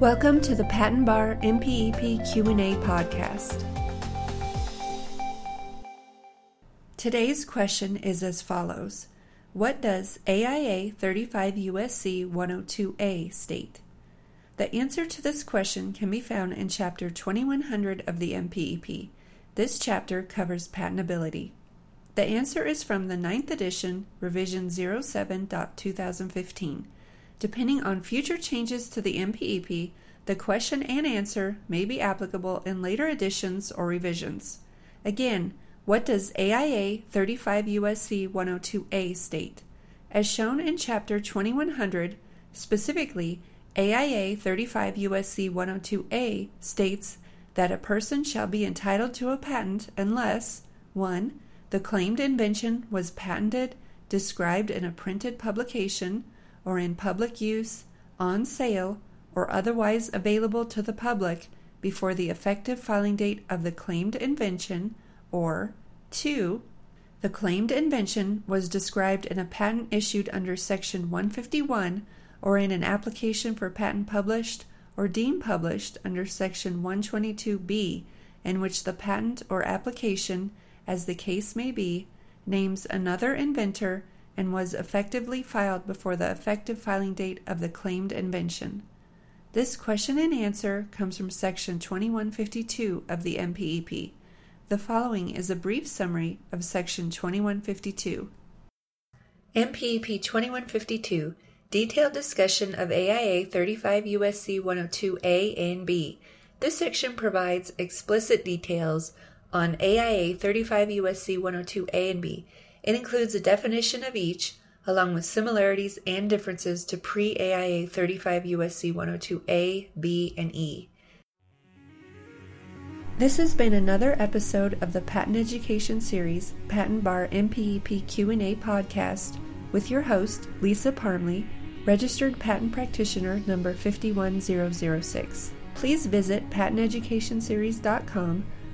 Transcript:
Welcome to the Patent Bar MPEP Q&A podcast. Today's question is as follows: What does AIA 35 USC 102A state? The answer to this question can be found in chapter 2100 of the MPEP. This chapter covers patentability. The answer is from the 9th edition, revision 07.2015. Depending on future changes to the MPEP, the question and answer may be applicable in later editions or revisions. Again, what does AIA 35 USC 102A state? As shown in Chapter 2100, specifically, AIA 35 USC 102A states that a person shall be entitled to a patent unless 1. The claimed invention was patented, described in a printed publication, or in public use, on sale, or otherwise available to the public before the effective filing date of the claimed invention, or 2. The claimed invention was described in a patent issued under Section 151 or in an application for patent published or deemed published under Section 122B, in which the patent or application, as the case may be, names another inventor and was effectively filed before the effective filing date of the claimed invention. This question and answer comes from Section 2152 of the MPEP. The following is a brief summary of Section 2152. MPEP 2152 Detailed discussion of AIA 35 USC 102A and B. This section provides explicit details on AIA 35 USC 102A and B it includes a definition of each, along with similarities and differences to pre AIA 35 USC 102A, B, and E. This has been another episode of the Patent Education Series Patent Bar MPEP Q&A podcast with your host Lisa Parmley, registered patent practitioner number 51006. Please visit patenteducationseries.com